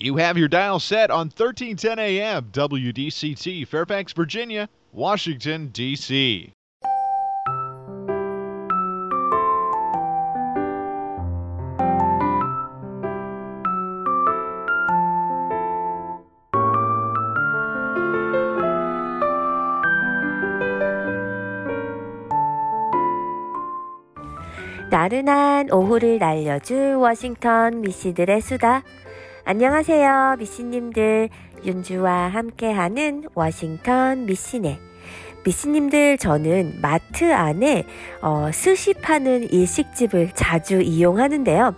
You have your dial set on 1310 AM WDCT, Fairfax, Virginia, Washington, D.C. 나른한 오후를 날려줄 워싱턴 미씨들의 수다. 안녕하세요, 미씨님들. 윤주와 함께하는 워싱턴 미씨네. 미씨님들, 저는 마트 안에 어, 스시 파는 일식집을 자주 이용하는데요.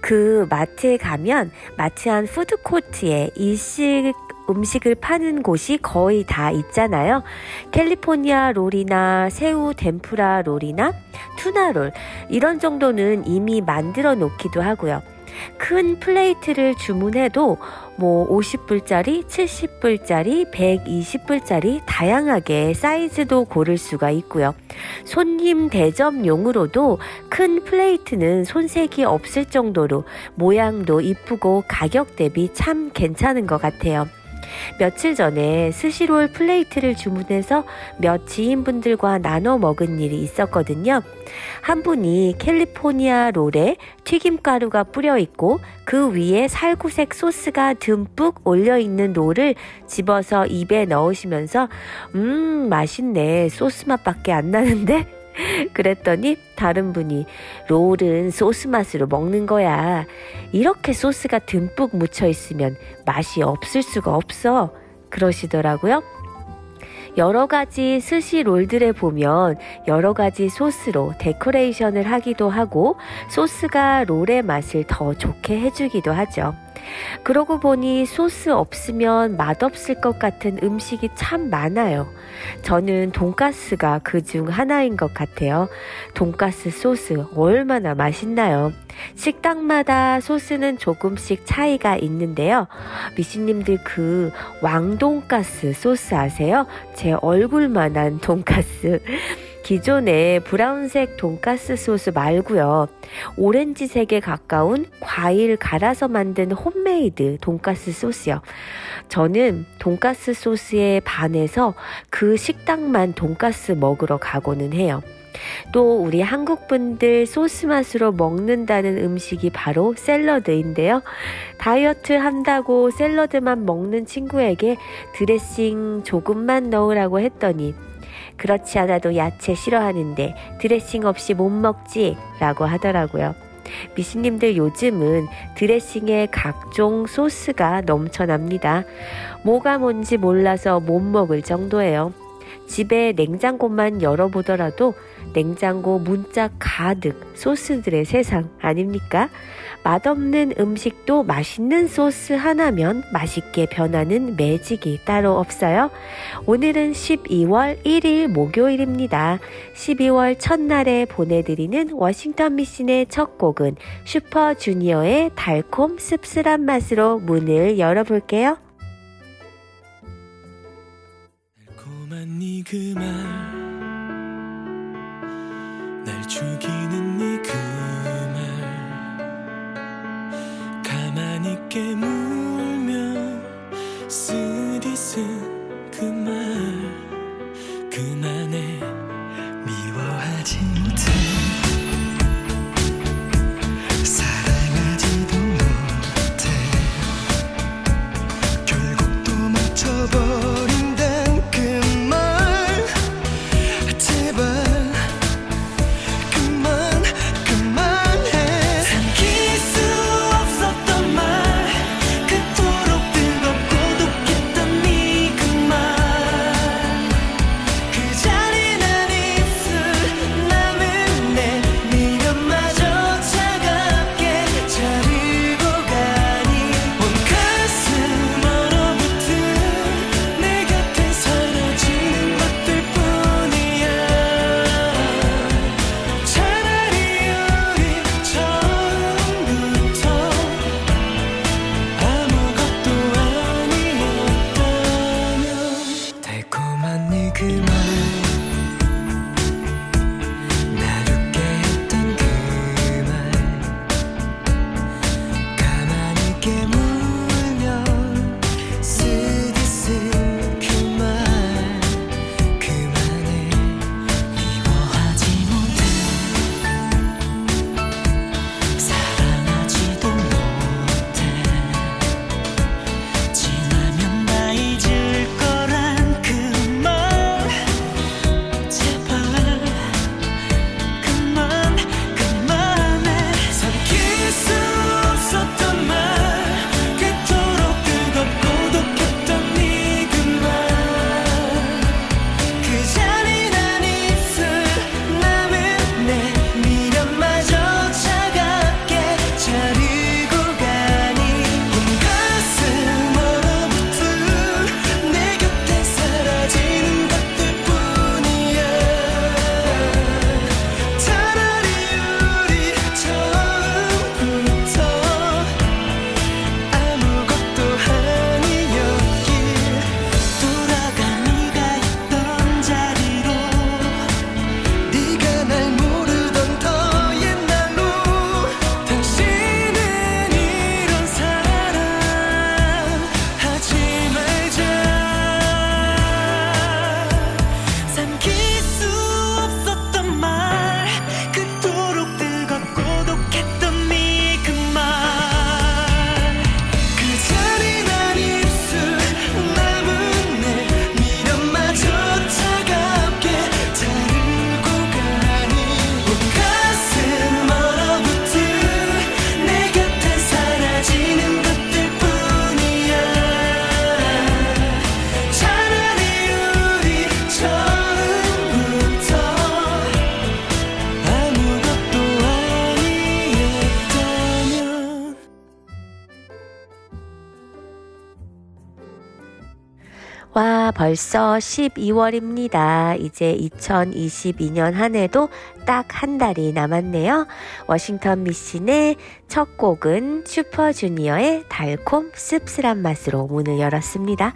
그 마트에 가면 마트 안 푸드코트에 일식 음식을 파는 곳이 거의 다 있잖아요. California roll이나 새우 tempura roll이나 tuna roll 이런 정도는 이미 만들어 놓기도 하고요. 큰 plate를 주문해도 뭐 50불짜리, 70불짜리, 120불짜리 다양하게 사이즈도 고를 수가 있고요. 손님 대접용으로도 큰 plate는 손색이 없을 정도로 모양도 이쁘고 가격 대비 참 괜찮은 것 같아요. 며칠 전에 스시 roll plate를 주문해서 몇 지인분들과 나눠 먹은 일이 있었거든요. 한 분이 캘리포니아 롤에 튀김가루가 뿌려 있고 그 위에 살구색 소스가 듬뿍 올려 있는 롤을 집어서 입에 넣으시면서 음 맛있네 소스 맛밖에 안 나는데 그랬더니 다른 분이 롤은 소스 맛으로 먹는 거야. 이렇게 소스가 듬뿍 묻혀 있으면 맛이 없을 수가 없어. 그러시더라고요. 여러 가지 스시 롤들에 보면 여러 가지 소스로 데코레이션을 하기도 하고 소스가 롤의 맛을 더 좋게 해주기도 하죠. 그러고 보니 소스 없으면 맛없을 것 같은 음식이 참 많아요. 저는 돈가스가 그 중 하나인 것 같아요. 돈가스 소스 얼마나 맛있나요? 식당마다 소스는 조금씩 차이가 있는데요. 미씨님들 그 왕돈가스 소스 아세요? 제 얼굴만한 돈가스. 기존의 브라운색 돈가스 소스 말고요. 오렌지색에 가까운 과일 갈아서 만든 홈메이드 돈가스 소스요. 저는 돈가스 소스에 반해서 그 식당만 돈가스 먹으러 가고는 해요. 또 우리 한국 분들 소스 맛으로 먹는다는 음식이 바로 샐러드인데요. 다이어트 한다고 샐러드만 먹는 친구에게 드레싱 조금만 넣으라고 했더니 그렇지 않아도 야채 싫어하는데 드레싱 없이 못 먹지? 라고 하더라고요. 미신님들 요즘은 드레싱에 각종 소스가 넘쳐납니다. 뭐가 뭔지 몰라서 못 먹을 정도예요. 집에 냉장고만 열어보더라도 냉장고 문짝 가득 소스들의 세상 아닙니까? 맛없는 음식도 맛있는 소스 하나면 맛있게 변하는 매직이 따로 없어요. 오늘은 12월 1일 목요일입니다. 12월 첫날에 보내드리는 워싱턴 미신의 첫 곡은 슈퍼주니어의 달콤 씁쓸한 맛으로 문을 열어볼게요. 달콤한 네그말 날 죽이 벌써 12월입니다. 이제 2022년 한 해도 딱 한 달이 남았네요. 워싱턴 미신의 첫 곡은 슈퍼주니어의 달콤 씁쓸한 맛으로 문을 열었습니다.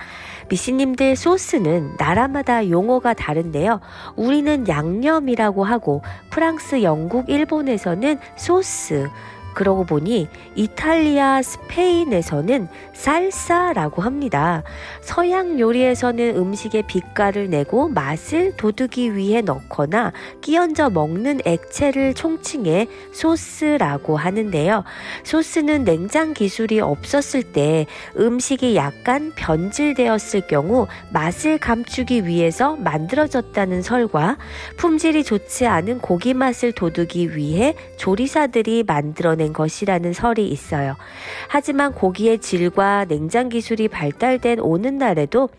미신님들 소스는 나라마다 용어가 다른데요. 우리는 양념이라고 하고 프랑스, 영국, 일본에서는 소스, 그러고 보니 이탈리아, 스페인에서는 쌀사라고 합니다. 서양 요리에서는 음식에 빛깔을 내고 맛을 돋우기 위해 넣거나 끼얹어 먹는 액체를 총칭해 소스라고 하는데요. 소스는 냉장 기술이 없었을 때 음식이 약간 변질되었을 경우 맛을 감추기 위해서 만들어졌다는 설과 품질이 좋지 않은 고기 맛을 돋우기 위해 조리사들이 만들어낸 만들어낸 것이라는 설이 있어요. 하지만 고기의 질과 냉장 기술이 발달된 오늘날에도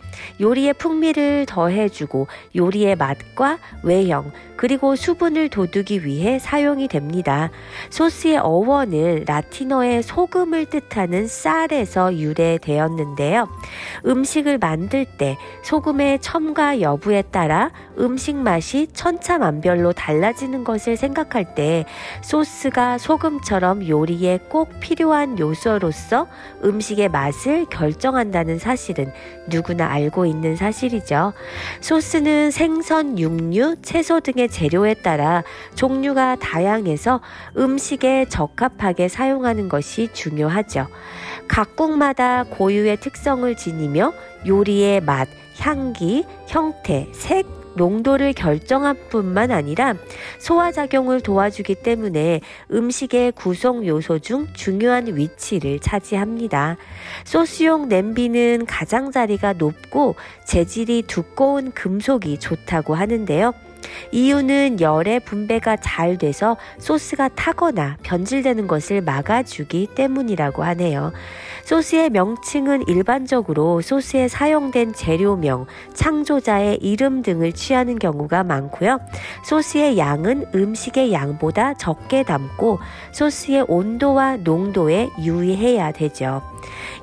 요리의 풍미를 더해주고 요리의 맛과 외형 그리고 수분을 돋우기 위해 사용이 됩니다. 소스의 어원은 라틴어의 소금을 뜻하는 쌀에서 유래되었는데요. 음식을 만들 때 소금의 첨가 여부에 따라 음식 맛이 천차만별로 달라지는 것을 생각할 때 소스가 소금처럼 것처럼 요리에 꼭 필요한 요소로서 음식의 맛을 결정한다는 사실은 누구나 알고 있는 사실이죠. 소스는 생선, 육류, 채소 등의 재료에 따라 종류가 다양해서 음식에 적합하게 사용하는 것이 중요하죠. 각국마다 고유의 특성을 지니며 요리의 맛, 향기, 형태, 색, 농도를 결정한 뿐만 아니라 소화작용을 도와주기 때문에 음식의 구성 요소 중 중요한 위치를 차지합니다. 소스용 냄비는 가장자리가 높고 재질이 두꺼운 금속이 좋다고 하는데요. 이유는 열의 분배가 잘 돼서 소스가 타거나 변질되는 것을 막아주기 때문이라고 하네요. 소스의 명칭은 일반적으로 소스에 사용된 재료명, 창조자의 이름 등을 취하는 경우가 많고요. 소스의 양은 음식의 양보다 적게 담고 소스의 온도와 농도에 유의해야 되죠.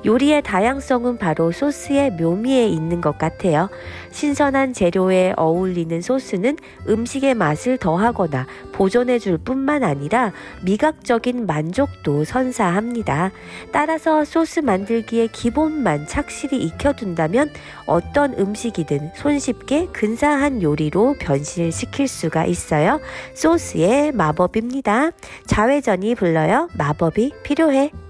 요리의 다양성은 바로 소스의 묘미에 있는 것 같아요. 신선한 재료에 어울리는 소스는 음식의 맛을 더하거나 보존해 줄 뿐만 아니라 미각적인 만족도 선사합니다. 따라서 소스 만들기에 기본만 착실히 익혀둔다면 어떤 음식이든 손쉽게 근사한 요리로 변신시킬 수가 있어요. 소스의 마법입니다. 자회전이 불러요. 마법이 필요해.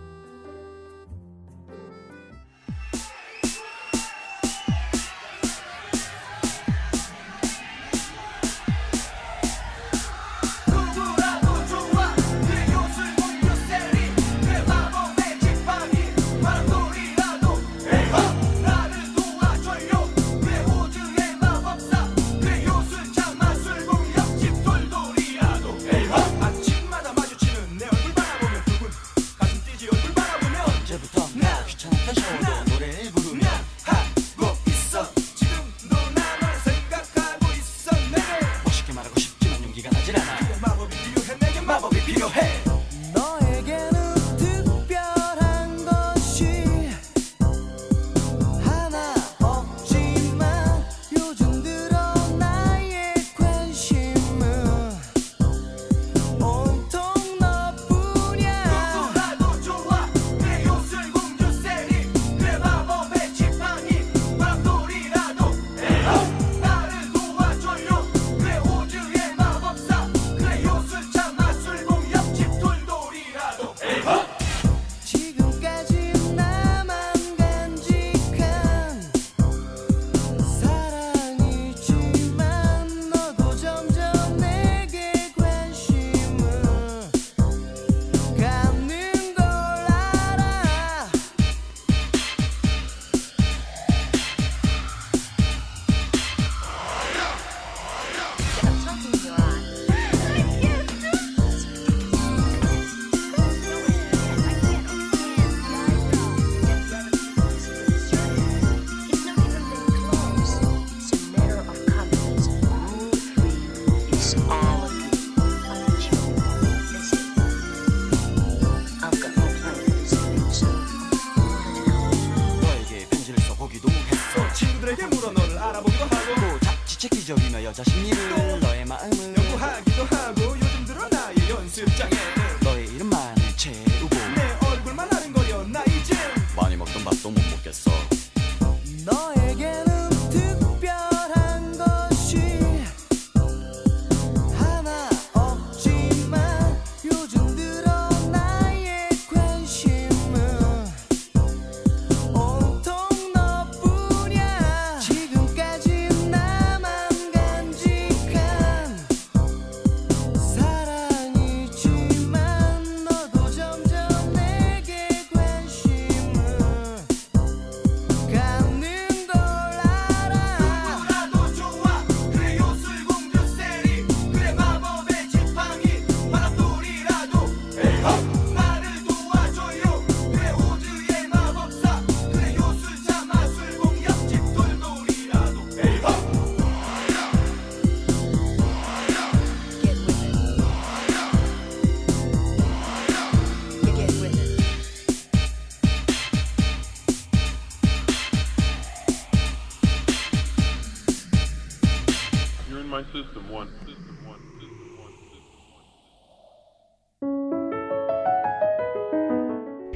여자 심리를 너의 마음을 연구하기도 하고 요즘 들어 나의 연습장에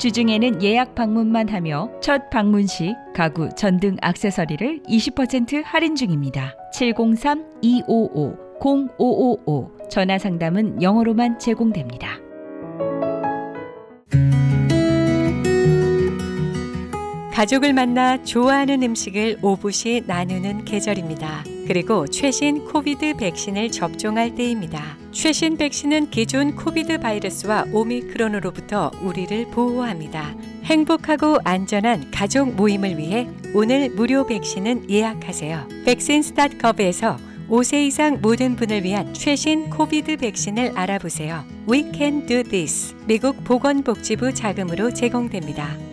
주중에는 예약 방문만 하며 첫 방문 시 가구 전등 액세서리를 20% 할인 중입니다. 703-255-0555 전화 상담은 영어로만 제공됩니다. 가족을 만나 좋아하는 음식을 오붓이 나누는 계절입니다. 그리고 최신 COVID 백신을 접종할 때입니다. 최신 백신은 기존 COVID 바이러스와 오미크론으로부터 우리를 보호합니다. 행복하고 안전한 가족 모임을 위해 오늘 무료 백신을 예약하세요. 백신스닷컵에서 5세 이상 모든 분을 위한 최신 COVID 백신을 알아보세요. We can do this. 미국 보건복지부 자금으로 제공됩니다.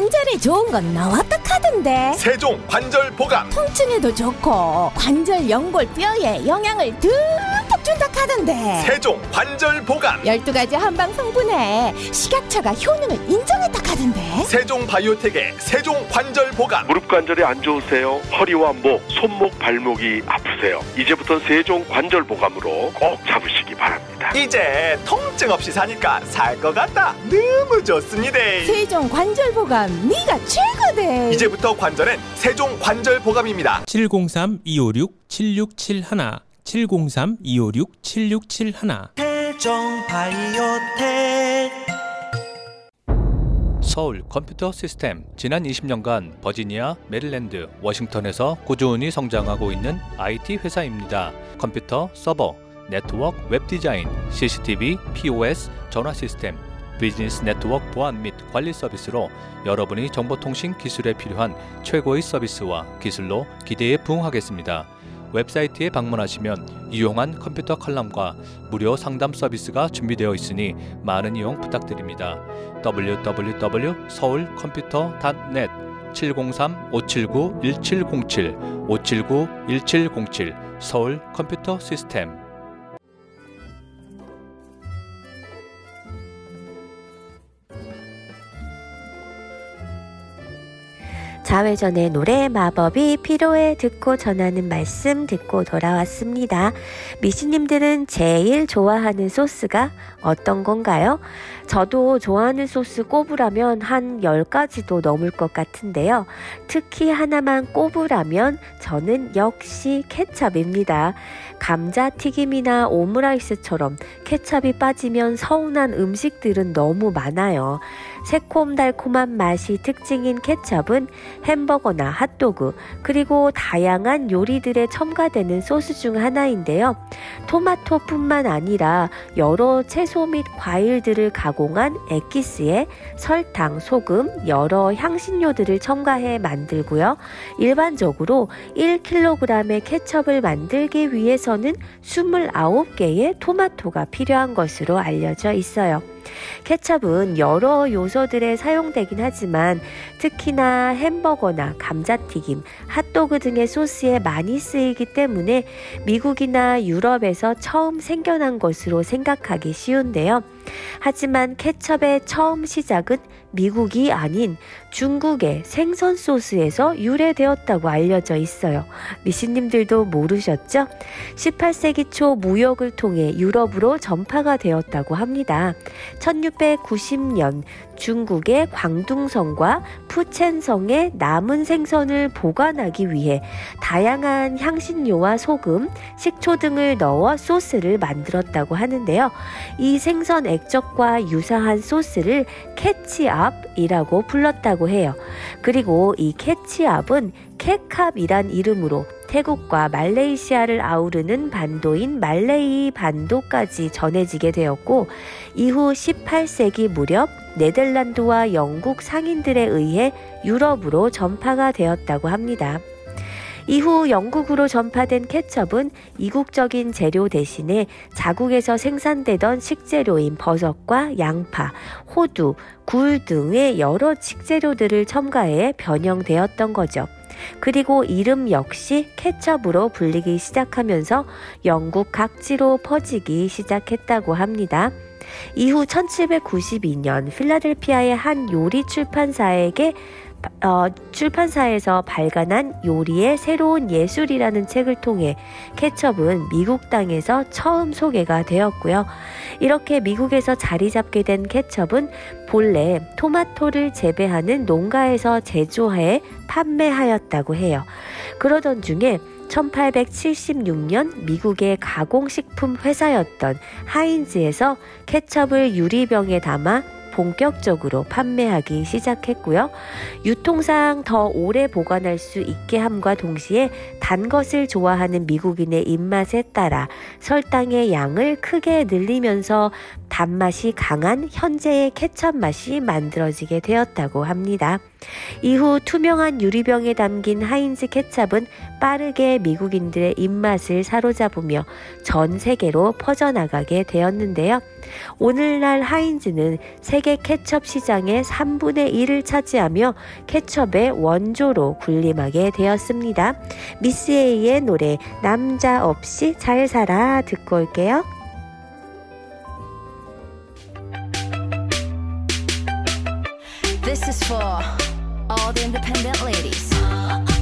관절에 좋은 건 나왔다 카던데. 세종 관절 보감 통증에도 좋고 관절 연골 뼈에 영양을 듬뿍 준다 카던데. 세종 관절 보감 12가지 한방 성분에 식약처가 효능을 인정했다 카던데. 세종 바이오텍의 세종 관절 보감 무릎 관절이 안 좋으세요? 허리와 목, 손목, 발목이 아프세요? 이제부터 세종 관절 보감으로 꼭 잡으시기 바랍니다. 이제 통증 없이 사니까 살 것 같다. 너무 좋습니다. 세종 관절 보감 네가 최고다 이제부터 관절은 세종 관절 보감입니다. 703-256-7671 703-256-7671 태종 바이오텍. 서울 컴퓨터 시스템 지난 20년간 버지니아, 메릴랜드, 워싱턴에서 꾸준히 성장하고 있는 IT 회사입니다. 컴퓨터, 서버, 네트워크, 웹 디자인, CCTV, POS, 전화 시스템, 비즈니스 네트워크 보안 및 관리 서비스로 여러분이 정보통신 기술에 필요한 최고의 서비스와 기술로 기대에 부응하겠습니다. 웹사이트에 방문하시면 유용한 컴퓨터 칼럼과 무료 상담 서비스가 준비되어 있으니 많은 이용 부탁드립니다. www.seoulcomputer.net 703-579-1707 579-1707 서울 컴퓨터 시스템 자회전의 노래 마법이 필요해 듣고 전하는 말씀 듣고 돌아왔습니다. 미씨님들은 제일 좋아하는 소스가 어떤 건가요? 저도 좋아하는 소스 꼽으라면 한 10가지도 넘을 것 같은데요. 특히 하나만 꼽으라면 저는 역시 케찹입니다. 감자튀김이나 오므라이스처럼 케찹이 빠지면 서운한 음식들은 너무 많아요. 새콤달콤한 맛이 특징인 케첩은 햄버거나 핫도그 그리고 다양한 요리들에 첨가되는 소스 중 하나인데요. 토마토뿐만 아니라 여러 채소 및 과일들을 가공 한 에키스에 설탕, 소금, 여러 향신료들을 첨가해 만들고요. 일반적으로 1kg의 케첩을 만들기 위해서는 29개의 토마토가 필요한 것으로 알려져 있어요. 케첩은 여러 요소들에 사용되긴 하지만 특히나 햄버거나 감자튀김, 핫도그 등의 소스에 많이 쓰이기 때문에 미국이나 유럽에서 처음 생겨난 것으로 생각하기 쉬운데요. 하지만 케첩의 처음 시작은 미국이 아닌 중국의 생선 소스에서 유래되었다고 알려져 있어요. 미신님들도 모르셨죠? 18세기 초 무역을 통해 유럽으로 전파가 되었다고 합니다. 1690년 중국의 광둥성과 푸첸성의 남은 생선을 보관하기 위해 다양한 향신료와 소금, 식초 등을 넣어 소스를 만들었다고 하는데요. 이 생선 액젓과 유사한 소스를 캐치압이라고 불렀다고 해요. 그리고 이 캐치압은 케캅이란 이름으로 태국과 말레이시아를 아우르는 반도인 말레이 반도까지 전해지게 되었고 이후 18세기 무렵 네덜란드와 영국 상인들에 의해 유럽으로 전파가 되었다고 합니다. 이후 영국으로 전파된 케첩은 이국적인 재료 대신에 자국에서 생산되던 식재료인 버섯과 양파, 호두, 굴 등의 여러 식재료들을 첨가해 변형되었던 거죠. 그리고 이름 역시 케첩으로 불리기 시작하면서 영국 각지로 퍼지기 시작했다고 합니다. 이후 1792년 필라델피아의 한 요리 출판사에게 어, 출판사에서 발간한 요리의 새로운 예술이라는 책을 통해 케첩은 미국 땅에서 처음 소개가 되었고요. 이렇게 미국에서 자리 잡게 된 케첩은 본래 토마토를 재배하는 농가에서 제조해 판매하였다고 해요. 그러던 중에 1876년 미국의 가공식품 회사였던 하인즈에서 케첩을 유리병에 담아 본격적으로 판매하기 시작했고요. 유통상 더 오래 보관할 수 있게 함과 동시에 단 것을 좋아하는 미국인의 입맛에 따라 설탕의 양을 크게 늘리면서 단맛이 강한 현재의 케첩 맛이 만들어지게 되었다고 합니다. 이후 투명한 유리병에 담긴 하인즈 케찹은 빠르게 미국인들의 입맛을 사로잡으며 전 세계로 퍼져나가게 되었는데요. 오늘날 하인즈는 세계 케첩 시장의 3분의 1을 차지하며 케첩의 원조로 군림하게 되었습니다. 미스 A의 노래 남자 없이 잘 살아 듣고 올게요. This is for all the independent ladies.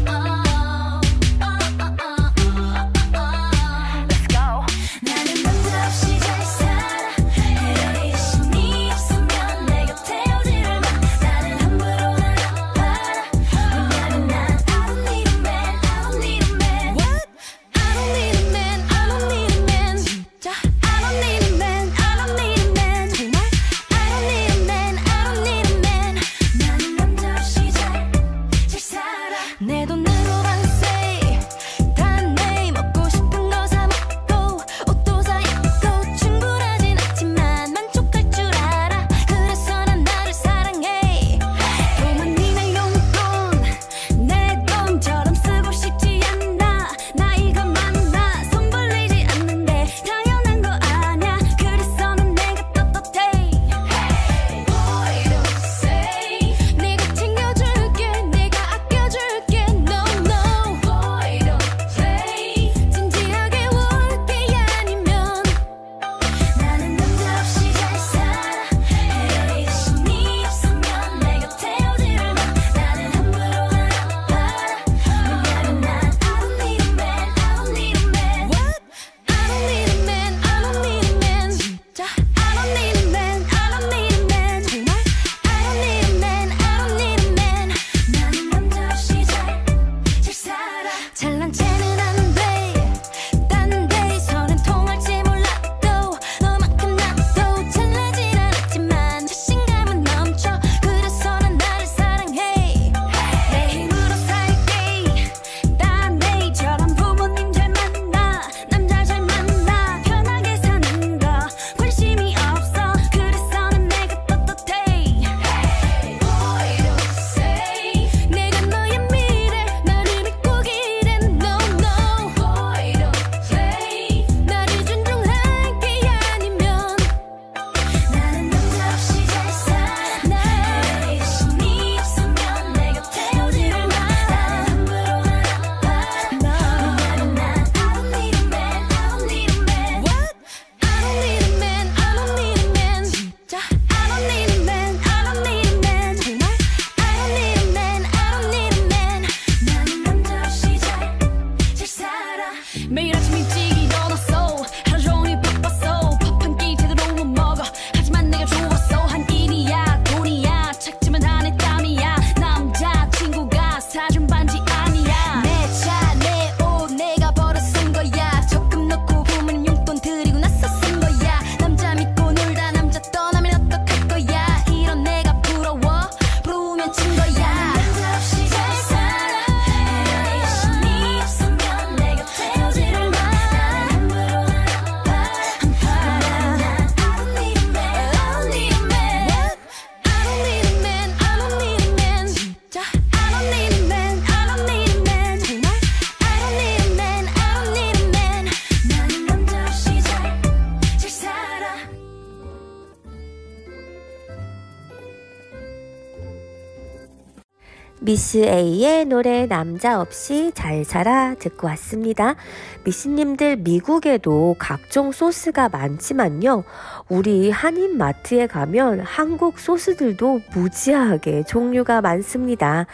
미스 A의 노래 남자 없이 잘 살아 듣고 왔습니다. 미스님들 미국에도 각종 소스가 많지만요. 우리 한인 마트에 가면 한국 소스들도 무지하게 종류가 많습니다.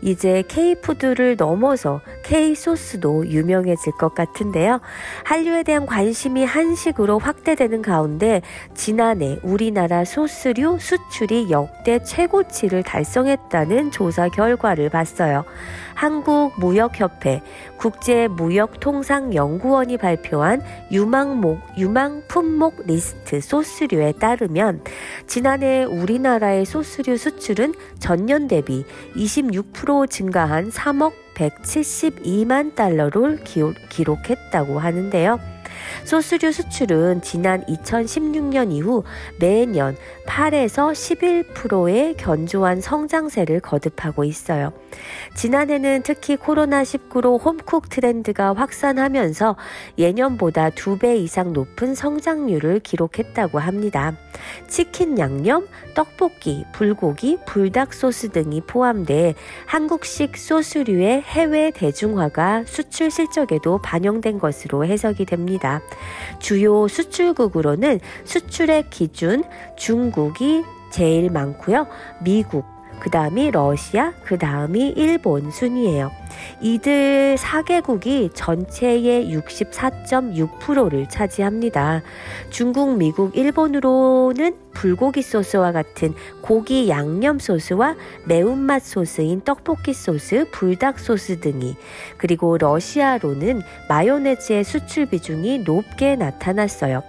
이제 K푸드를 넘어서 K소스도 유명해질 것 같은데요. 한류에 대한 관심이 한식으로 확대되는 가운데 지난해 우리나라 소스류 수출이 역대 최고치를 달성했다는 조사 결과 를 봤어요. 한국무역협회 국제무역통상연구원이 발표한 유망목, 유망품목 리스트 소스류에 따르면 지난해 우리나라의 소스류 수출은 전년 대비 26% 증가한 3억 172만 달러를 기- 기록했다고 하는데요. 소스류 수출은 지난 2016년 이후 매년 8에서 11%의 견조한 성장세를 거듭하고 있어요. 지난해는 특히 코로나19로 홈쿡 트렌드가 확산하면서 예년보다 2배 이상 높은 성장률을 기록했다고 합니다. 치킨 양념, 떡볶이, 불고기, 불닭 소스 등이 포함돼 한국식 소스류의 해외 대중화가 수출 실적에도 반영된 것으로 해석이 됩니다. 주요 수출국으로는 수출의 기준 중국 이 제일 많고요. 미국, 그 다음이 러시아, 그 다음이 일본 순이에요. 이들 4개국이 전체의 64.6%를 차지합니다. 중국, 미국, 일본으로는 불고기 소스와 같은 고기 양념 소스와 매운맛 소스인 떡볶이 소스, 불닭 소스 등이 그리고 러시아로는 마요네즈의 수출 비중이 높게 나타났어요.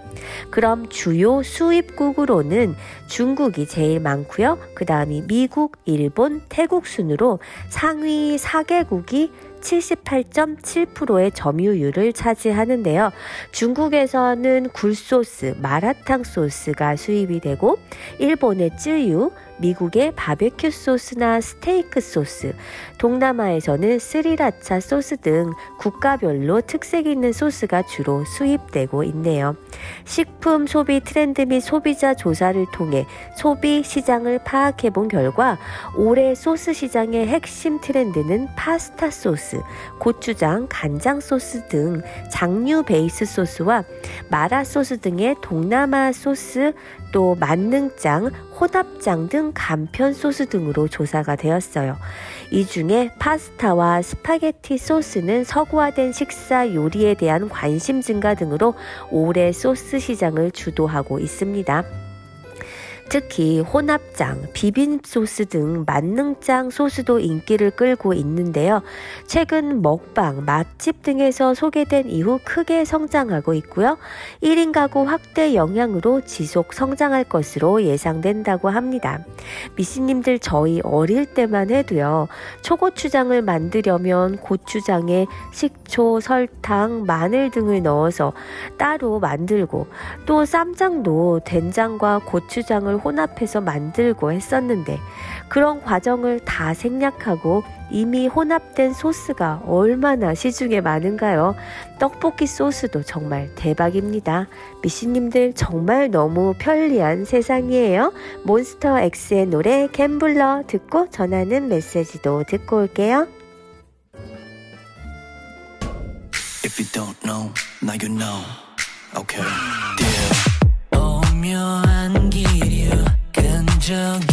그럼 주요 수입국으로는 중국이 제일 많고요. 그 다음이 미국, 일본, 태국 순으로 상위 4개국이 78.7%의 점유율을 차지하는데요. 중국에서는 굴소스, 마라탕 소스가 수입이 되고 일본의 쯔유, 미국의 바베큐 소스나 스테이크 소스, 동남아에서는 스리라차 소스 등 국가별로 특색 있는 소스가 주로 수입되고 있네요. 식품 소비 트렌드 및 소비자 조사를 통해 소비 시장을 파악해 본 결과 올해 소스 시장의 핵심 트렌드는 파스타 소스, 고추장, 간장 소스 등 장류 베이스 소스와 마라 소스 등의 동남아 소스 또 만능장, 혼합장 등 간편 소스 등으로 조사가 되었어요. 이 중에 파스타와 스파게티 소스는 서구화된 식사 요리에 대한 관심 증가 등으로 올해 소스 시장을 주도하고 있습니다. 특히 혼합장, 비빔 소스 등 만능장 소스도 인기를 끌고 있는데요. 최근 먹방, 맛집 등에서 소개된 이후 크게 성장하고 있고요. 1인 가구 확대 영향으로 지속 성장할 것으로 예상된다고 합니다. 미씨님들 저희 어릴 때만 해도요. 초고추장을 만들려면 고추장에 식초, 설탕, 마늘 등을 넣어서 따로 만들고 또 쌈장도 된장과 고추장을 혼합해서 만들고 했었는데 그런 과정을 다 생략하고 이미 혼합된 소스가 얼마나 시중에 많은가요? 떡볶이 소스도 정말 대박입니다. 미씨님들 정말 너무 편리한 세상이에요. 몬스터 X의 노래 갬블러 듣고 전하는 메시지도 듣고 올게요. If you don't know, now you know. Okay. 오묘한 기류 jungle.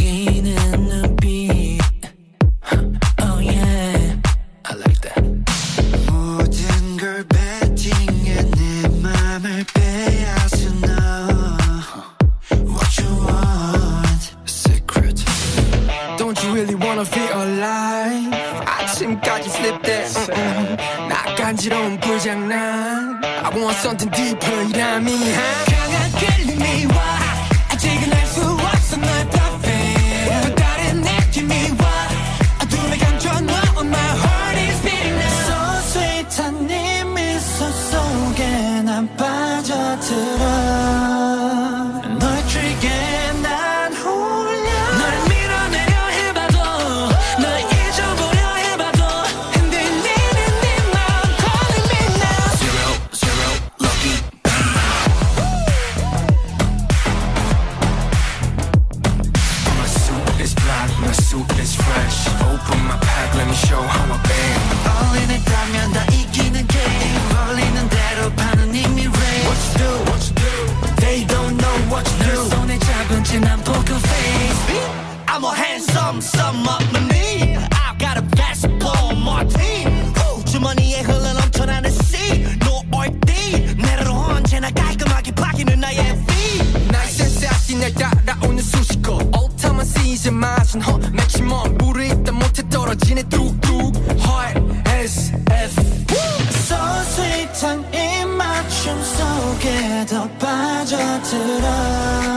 더 빠져들어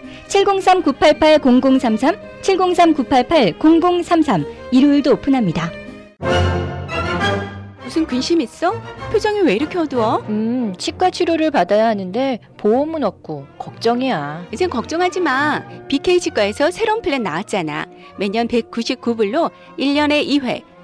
703-988-0033, 703-988-0033 일요일도 오픈합니다. 무슨 근심 있어? 표정이 왜 이렇게 어두워? 음, 치과 치료를 받아야 하는데 보험은 없고 걱정이야. 이젠 걱정하지 마. BK 치과에서 새로운 플랜 나왔잖아. 매년 199불로 1년에 2회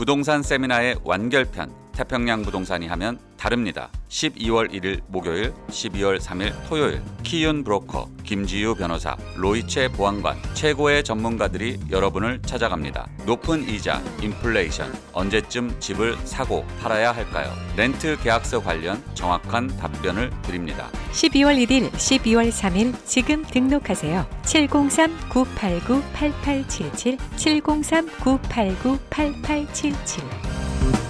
부동산 세미나의 완결편 태평양 부동산이 하면 다릅니다. 12월 1일 목요일, 12월 3일 토요일 키윤 브로커, 김지유 변호사, 로이체 보안관 최고의 전문가들이 여러분을 찾아갑니다. 높은 이자, 인플레이션, 언제쯤 집을 사고 팔아야 할까요? 렌트 계약서 관련 정확한 답변을 드립니다. 12월 1일, 12월 3일 지금 등록하세요. 703-989-8877, 703-989-8877.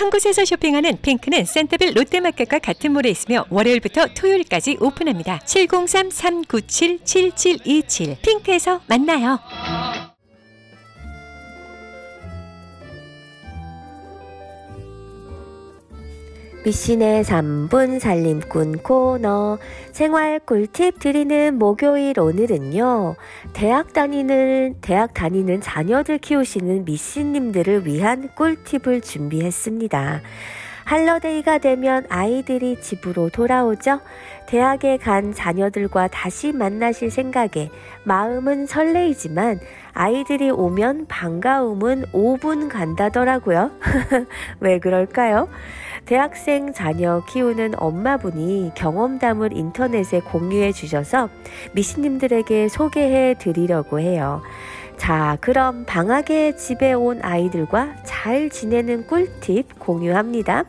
한 곳에서 쇼핑하는 핑크는 센터빌 롯데마켓과 같은 몰에 있으며 월요일부터 토요일까지 오픈합니다. 703-397-7727 핑크에서 만나요. 미신의 3분 살림꾼 코너 생활 꿀팁 드리는 목요일 오늘은요. 대학 다니는 대학 다니는 자녀들 키우시는 미신님들을 위한 꿀팁을 준비했습니다. 할러데이가 되면 아이들이 집으로 돌아오죠. 대학에 간 자녀들과 다시 만나실 생각에 마음은 설레이지만 아이들이 오면 반가움은 5분 간다더라고요. 왜 그럴까요? 대학생 자녀 키우는 엄마분이 경험담을 인터넷에 공유해 주셔서 미신님들에게 소개해 드리려고 해요. 자, 그럼 방학에 집에 온 아이들과 잘 지내는 꿀팁 공유합니다.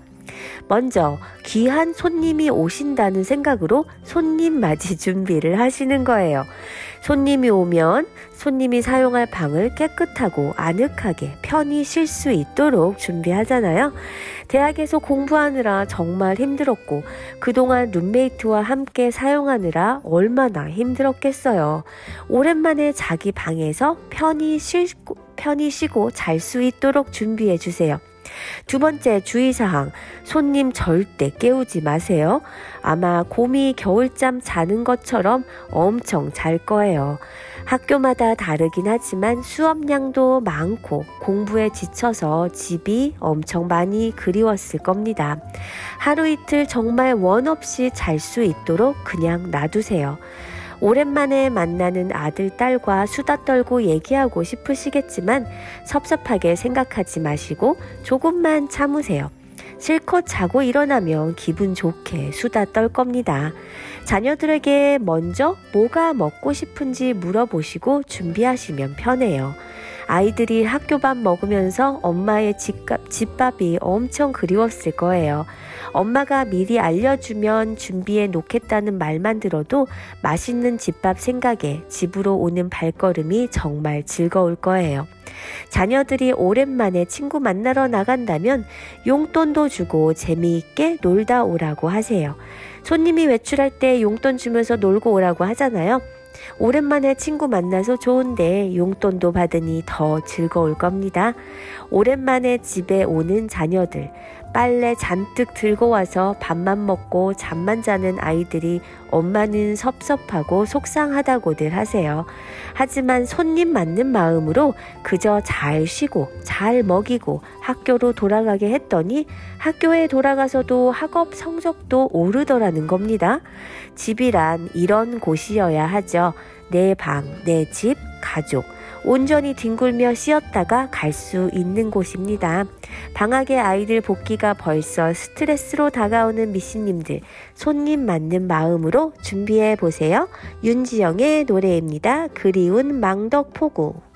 먼저 귀한 손님이 오신다는 생각으로 손님 맞이 준비를 하시는 거예요. 손님이 오면 손님이 사용할 방을 깨끗하고 아늑하게 편히 쉴 수 있도록 준비하잖아요. 대학에서 공부하느라 정말 힘들었고 그동안 룸메이트와 함께 사용하느라 얼마나 힘들었겠어요. 오랜만에 자기 방에서 편히 쉬고 편히 쉬고 잘 수 있도록 준비해 주세요. 두 번째 주의사항, 손님 절대 깨우지 마세요. 아마 곰이 겨울잠 자는 것처럼 엄청 잘 거예요. 학교마다 다르긴 하지만 수업량도 많고 공부에 지쳐서 집이 엄청 많이 그리웠을 겁니다. 하루 이틀 정말 원 없이 잘 수 있도록 그냥 놔두세요. 오랜만에 만나는 아들, 딸과 수다 떨고 얘기하고 싶으시겠지만 섭섭하게 생각하지 마시고 조금만 참으세요. 실컷 자고 일어나면 기분 좋게 수다 떨 겁니다. 자녀들에게 먼저 뭐가 먹고 싶은지 물어보시고 준비하시면 편해요. 아이들이 학교밥 먹으면서 엄마의 집밥, 집밥이 엄청 그리웠을 거예요. 엄마가 미리 알려주면 준비해 놓겠다는 말만 들어도 맛있는 집밥 생각에 집으로 오는 발걸음이 정말 즐거울 거예요. 자녀들이 오랜만에 친구 만나러 나간다면 용돈도 주고 재미있게 놀다 오라고 하세요. 손님이 외출할 때 용돈 주면서 놀고 오라고 하잖아요. 오랜만에 친구 만나서 좋은데 용돈도 받으니 더 즐거울 겁니다. 오랜만에 집에 오는 자녀들, 빨래 잔뜩 들고 와서 밥만 먹고 잠만 자는 아이들이 엄마는 섭섭하고 속상하다고들 하세요. 하지만 손님 맞는 마음으로 그저 잘 쉬고 잘 먹이고 학교로 돌아가게 했더니 학교에 돌아가서도 학업 성적도 오르더라는 겁니다. 집이란 이런 곳이어야 하죠. 내 방, 내 집, 가족. 온전히 뒹굴며 쉬었다가 갈 수 있는 곳입니다. 방학의 아이들 복귀가 벌써 스트레스로 다가오는 미신님들, 손님 맞는 마음으로 준비해 보세요. 윤지영의 노래입니다. 그리운 망덕포구.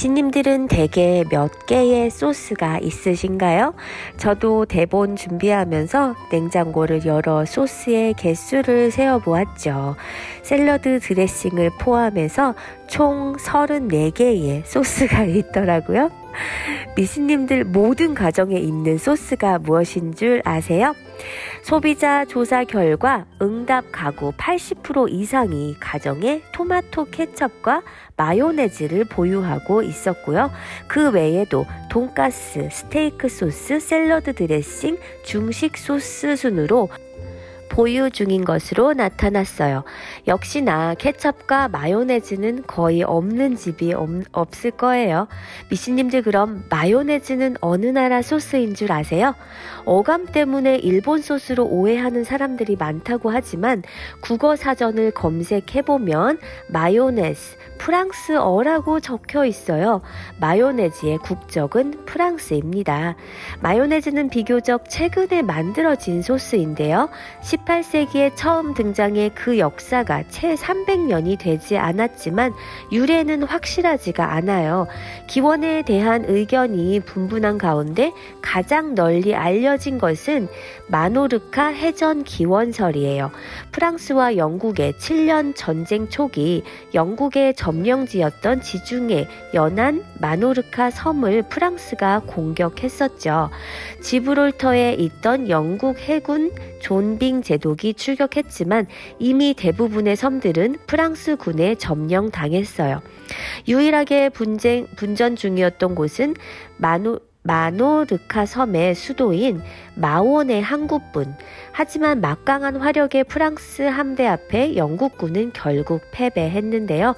미신님들은 대개 몇 개의 소스가 있으신가요? 저도 대본 준비하면서 냉장고를 열어 소스의 개수를 세어보았죠. 샐러드 드레싱을 포함해서 총 34개의 소스가 있더라고요. 미신님들 모든 가정에 있는 소스가 무엇인 줄 아세요? 소비자 조사 결과 응답 가구 80% 이상이 가정에 토마토 케첩과 마요네즈를 보유하고 있었고요. 그 외에도 돈가스, 스테이크 소스, 샐러드 드레싱, 중식 소스 순으로 보유 중인 것으로 나타났어요. 역시나 케첩과 마요네즈는 거의 없는 집이 없, 없을 거예요. 미씨님들 그럼 마요네즈는 어느 나라 소스인 줄 아세요? 어감 때문에 일본 소스로 오해하는 사람들이 많다고 하지만 국어 사전을 검색해보면 마요네즈, 프랑스어라고 적혀 있어요. 마요네즈의 국적은 프랑스입니다. 마요네즈는 비교적 최근에 만들어진 소스인데요. 18세기에 처음 등장해 그 역사가 채 300년이 되지 않았지만 유래는 확실하지가 않아요. 기원에 대한 의견이 분분한 가운데 가장 널리 알려진 것은 마노르카 해전 기원설이에요. 프랑스와 영국의 7년 전쟁 초기 영국의 점령지였던 지중해 연안 마노르카 섬을 프랑스가 공격했었죠. 지브롤터에 있던 영국 해군 존빙 제독이 출격했지만 이미 대부분의 섬들은 프랑스 군에 점령당했어요. 유일하게 분쟁, 분전 중이었던 곳은 마노, 마노르카 섬의 수도인 마원의 항구뿐. 하지만 막강한 화력의 프랑스 함대 앞에 영국군은 결국 패배했는데요.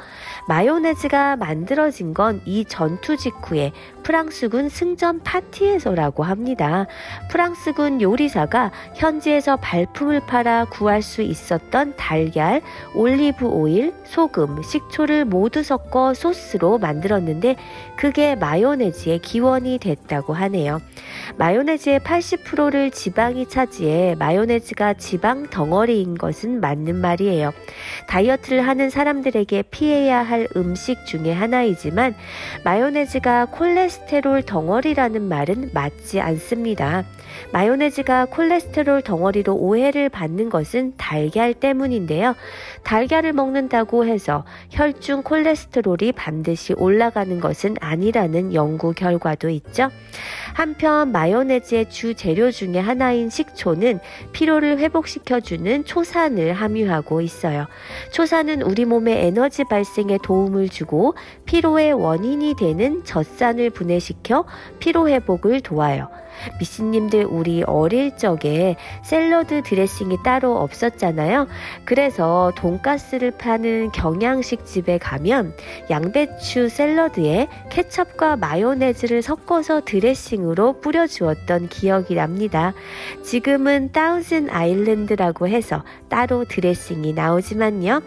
마요네즈가 만들어진 건 이 전투 직후에 프랑스군 승전 파티에서라고 합니다. 프랑스군 요리사가 현지에서 발품을 팔아 구할 수 있었던 달걀, 올리브 오일, 소금, 식초를 모두 섞어 소스로 만들었는데 그게 마요네즈의 기원이 됐다고 하네요. 마요네즈의 80%를 콜레스테롤을 지방이 차지해 마요네즈가 지방 덩어리인 것은 맞는 말이에요. 다이어트를 하는 사람들에게 피해야 할 음식 중에 하나이지만 마요네즈가 콜레스테롤 덩어리라는 말은 맞지 않습니다. 마요네즈가 콜레스테롤 덩어리로 오해를 받는 것은 달걀 때문인데요. 달걀을 먹는다고 해서 혈중 콜레스테롤이 반드시 올라가는 것은 아니라는 연구 결과도 있죠. 한편 마요네즈의 주 재료 중에 하나인 식초는 피로를 회복시켜주는 초산을 함유하고 있어요. 초산은 우리 몸의 에너지 발생에 도움을 주고 피로의 원인이 되는 젖산을 분해시켜 피로 회복을 도와요. 미씨님들 우리 어릴 적에 샐러드 드레싱이 따로 없었잖아요. 그래서 돈가스를 파는 경양식 집에 가면 양배추 샐러드에 케첩과 마요네즈를 섞어서 드레싱으로 뿌려주었던 기억이 납니다. 지금은 따우전드 아일랜드라고 해서 따로 드레싱이 나오지만요.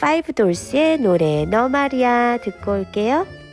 파이브돌스의 노래 너 말이야 듣고 올게요.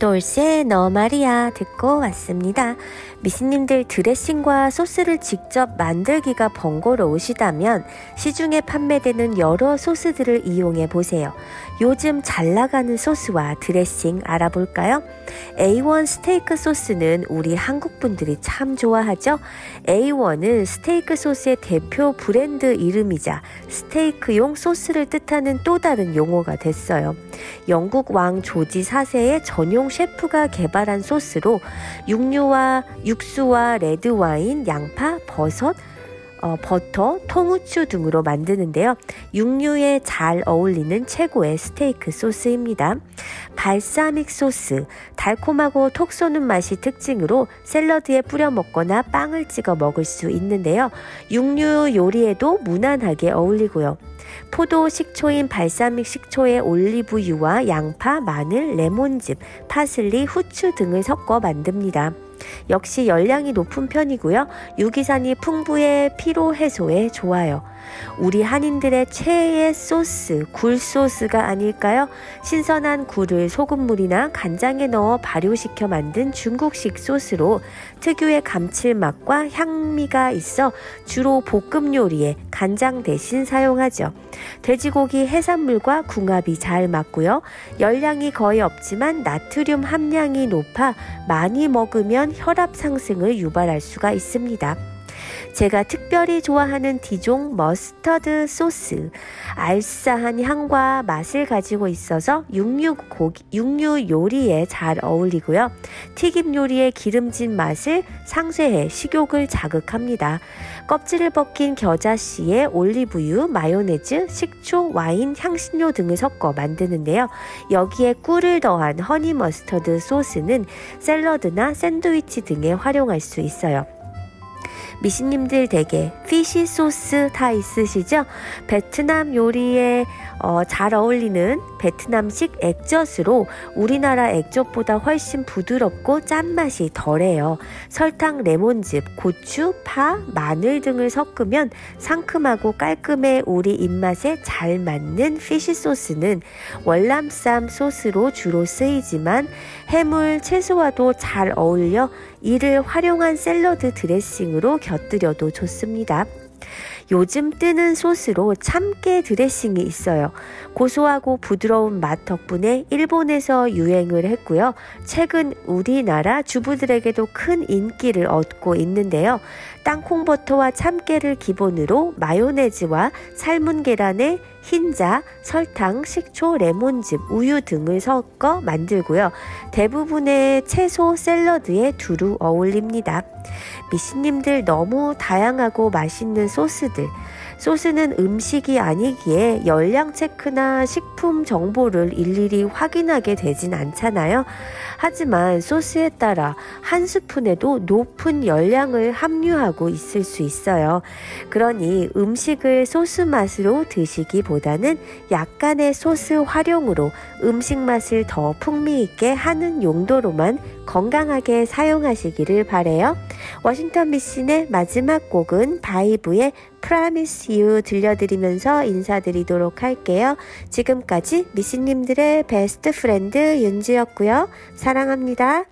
돌스의 너 말이야 듣고 왔습니다. 미스님들 드레싱과 소스를 직접 만들기가 번거로우시다면 시중에 판매되는 여러 소스들을 이용해 보세요. 요즘 잘 나가는 소스와 드레싱 알아볼까요? A1 스테이크 소스는 우리 한국 분들이 참 좋아하죠. A1은 스테이크 소스의 대표 브랜드 이름이자 스테이크용 소스를 뜻하는 또 다른 용어가 됐어요. 영국 왕 조지 4세의 전용 셰프가 개발한 소스로 육류와 육수와 레드와인, 양파, 버섯, 어, 버터, 통후추 등으로 만드는데요. 육류에 잘 어울리는 최고의 스테이크 소스입니다. 발사믹 소스, 달콤하고 톡 쏘는 맛이 특징으로 샐러드에 뿌려 먹거나 빵을 찍어 먹을 수 있는데요. 육류 요리에도 무난하게 어울리고요. 포도 식초인 발사믹 식초에 올리브유와 양파, 마늘, 레몬즙, 파슬리, 후추 등을 섞어 만듭니다. 역시 열량이 높은 편이고요. 유기산이 풍부해 피로 해소에 좋아요. 우리 한인들의 최애 소스, 굴 소스가 아닐까요? 신선한 굴을 소금물이나 간장에 넣어 발효시켜 만든 중국식 소스로 특유의 감칠맛과 향미가 있어 주로 볶음 요리에 간장 대신 사용하죠. 돼지고기 해산물과 궁합이 잘 맞고요. 열량이 거의 없지만 나트륨 함량이 높아 많이 먹으면 혈압 상승을 유발할 수가 있습니다. 제가 특별히 좋아하는 디종 머스터드 소스. 알싸한 향과 맛을 가지고 있어서 육류 고기, 육류 요리에 잘 어울리고요. 튀김 요리의 기름진 맛을 상쇄해 식욕을 자극합니다. 껍질을 벗긴 겨자씨에 올리브유, 마요네즈, 식초, 와인, 향신료 등을 섞어 만드는데요. 여기에 꿀을 더한 허니 머스터드 소스는 샐러드나 샌드위치 등에 활용할 수 있어요. 미씨님들 댁에 피시 소스 다 있으시죠? 베트남 요리에 어, 잘 어울리는 베트남식 액젓으로 우리나라 액젓보다 훨씬 부드럽고 짠맛이 덜해요. 설탕, 레몬즙, 고추, 파, 마늘 등을 섞으면 상큼하고 깔끔해 우리 입맛에 잘 맞는 피시 소스는 월남쌈 소스로 주로 쓰이지만 해물, 채소와도 잘 어울려 이를 활용한 샐러드 드레싱으로 곁들여도 좋습니다. 요즘 뜨는 소스로 참깨 드레싱이 있어요. 고소하고 부드러운 맛 덕분에 일본에서 유행을 했고요. 최근 우리나라 주부들에게도 큰 인기를 얻고 있는데요. 땅콩버터와 참깨를 기본으로 마요네즈와 삶은 계란에 흰자, 설탕, 식초, 레몬즙, 우유 등을 섞어 만들고요. 대부분의 채소 샐러드에 두루 어울립니다. 미신님들 너무 다양하고 맛있는 소스들. 소스는 음식이 아니기에 열량 체크나 식품 정보를 일일이 확인하게 되진 않잖아요. 하지만 소스에 따라 한 스푼에도 높은 열량을 함유하고 있을 수 있어요. 그러니 음식을 소스 맛으로 드시기보다는 약간의 소스 활용으로 음식 맛을 더 풍미있게 하는 용도로만 건강하게 사용하시기를 바래요. 워싱턴 미신의 마지막 곡은 바이브의 Promise You 들려드리면서 인사드리도록 할게요. 지금까지 미신님들의 best friend 윤지였고요. 사랑합니다.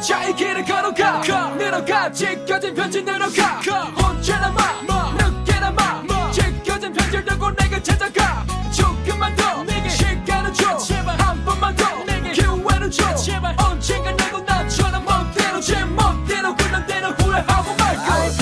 자이 길을 걸어가 가. 늘어가 지켜진 편지 늘어가 가. 언제나 마 늦게나 마 지켜진 편지를 들고 내게 찾아가 조금만 더 내게 시간을 줘 제발 한 번만 더 내게 기회를 줘 제발 언젠가 너도 나처럼 멋대로 제 멋대로 그런 대로 후회하고 말고